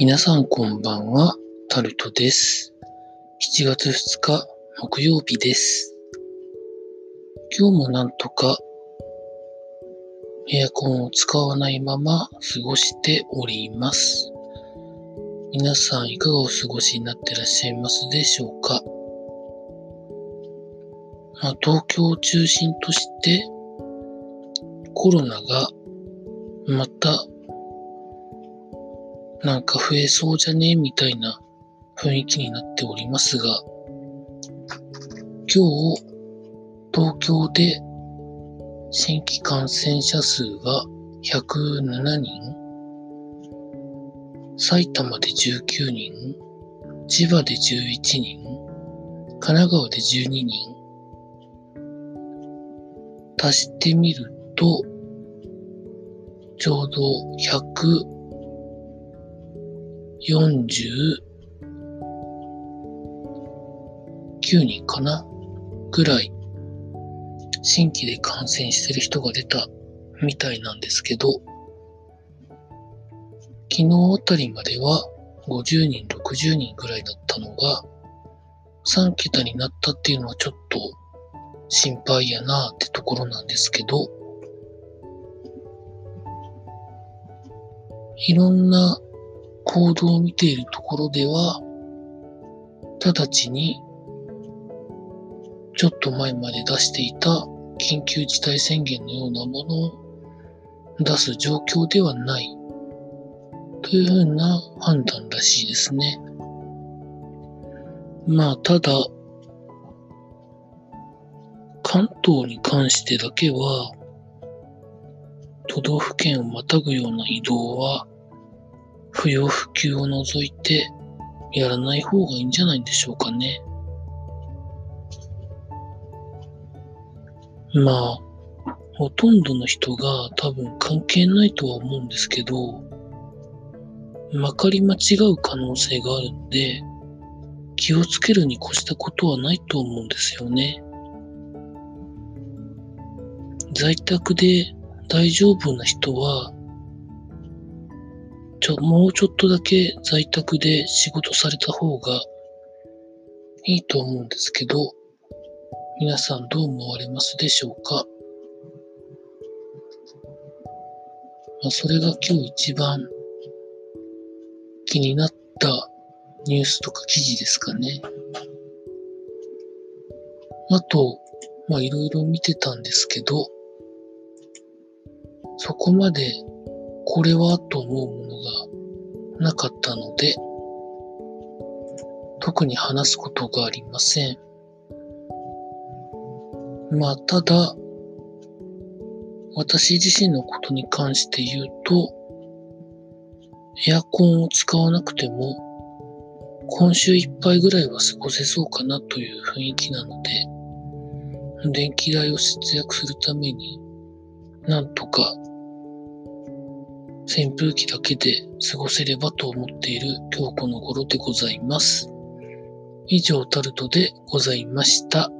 皆さんこんばんは、タルトです。7月2日木曜日です。今日もなんとかエアコンを使わないまま過ごしております。皆さんいかがお過ごしになってらっしゃいますでしょうか？まあ、東京を中心としてコロナがまたなんか増えそうじゃね？みたいな雰囲気になっておりますが、今日、東京で新規感染者数が107人、埼玉で19人、千葉で11人、神奈川で12人、足してみると、ちょうど100 49人かなぐらい新規で感染してる人が出たみたいなんですけど、昨日あたりまでは50人、60人ぐらいだったのが、3桁になったっていうのはちょっと心配やなってところなんですけど、いろんな行動を見ているところでは、直ちに、ちょっと前まで出していた緊急事態宣言のようなものを出す状況ではない、というふうな判断らしいですね。まあ、ただ、関東に関してだけは、都道府県をまたぐような移動は、不要不急を除いてやらない方がいいんじゃないでしょうかね。まあ、ほとんどの人が多分関係ないとは思うんですけど、まかり間違う可能性があるので、気をつけるに越したことはないと思うんですよね。在宅で大丈夫な人は、ちょ、もうちょっとだけ在宅で仕事された方がいいと思うんですけど、皆さんどう思われますでしょうか？まあ、それが今日一番気になったニュースとか記事ですかね。あと、まあいろいろ見てたんですけど、そこまでこれはと思うものがなかったので、特に話すことがありません。まあ、ただ、私自身のことに関して言うと、エアコンを使わなくても、今週いっぱいぐらいは過ごせそうかなという雰囲気なので、電気代を節約するために、なんとか扇風機だけで過ごせればと思っている今日この頃でございます。以上タルトでございました。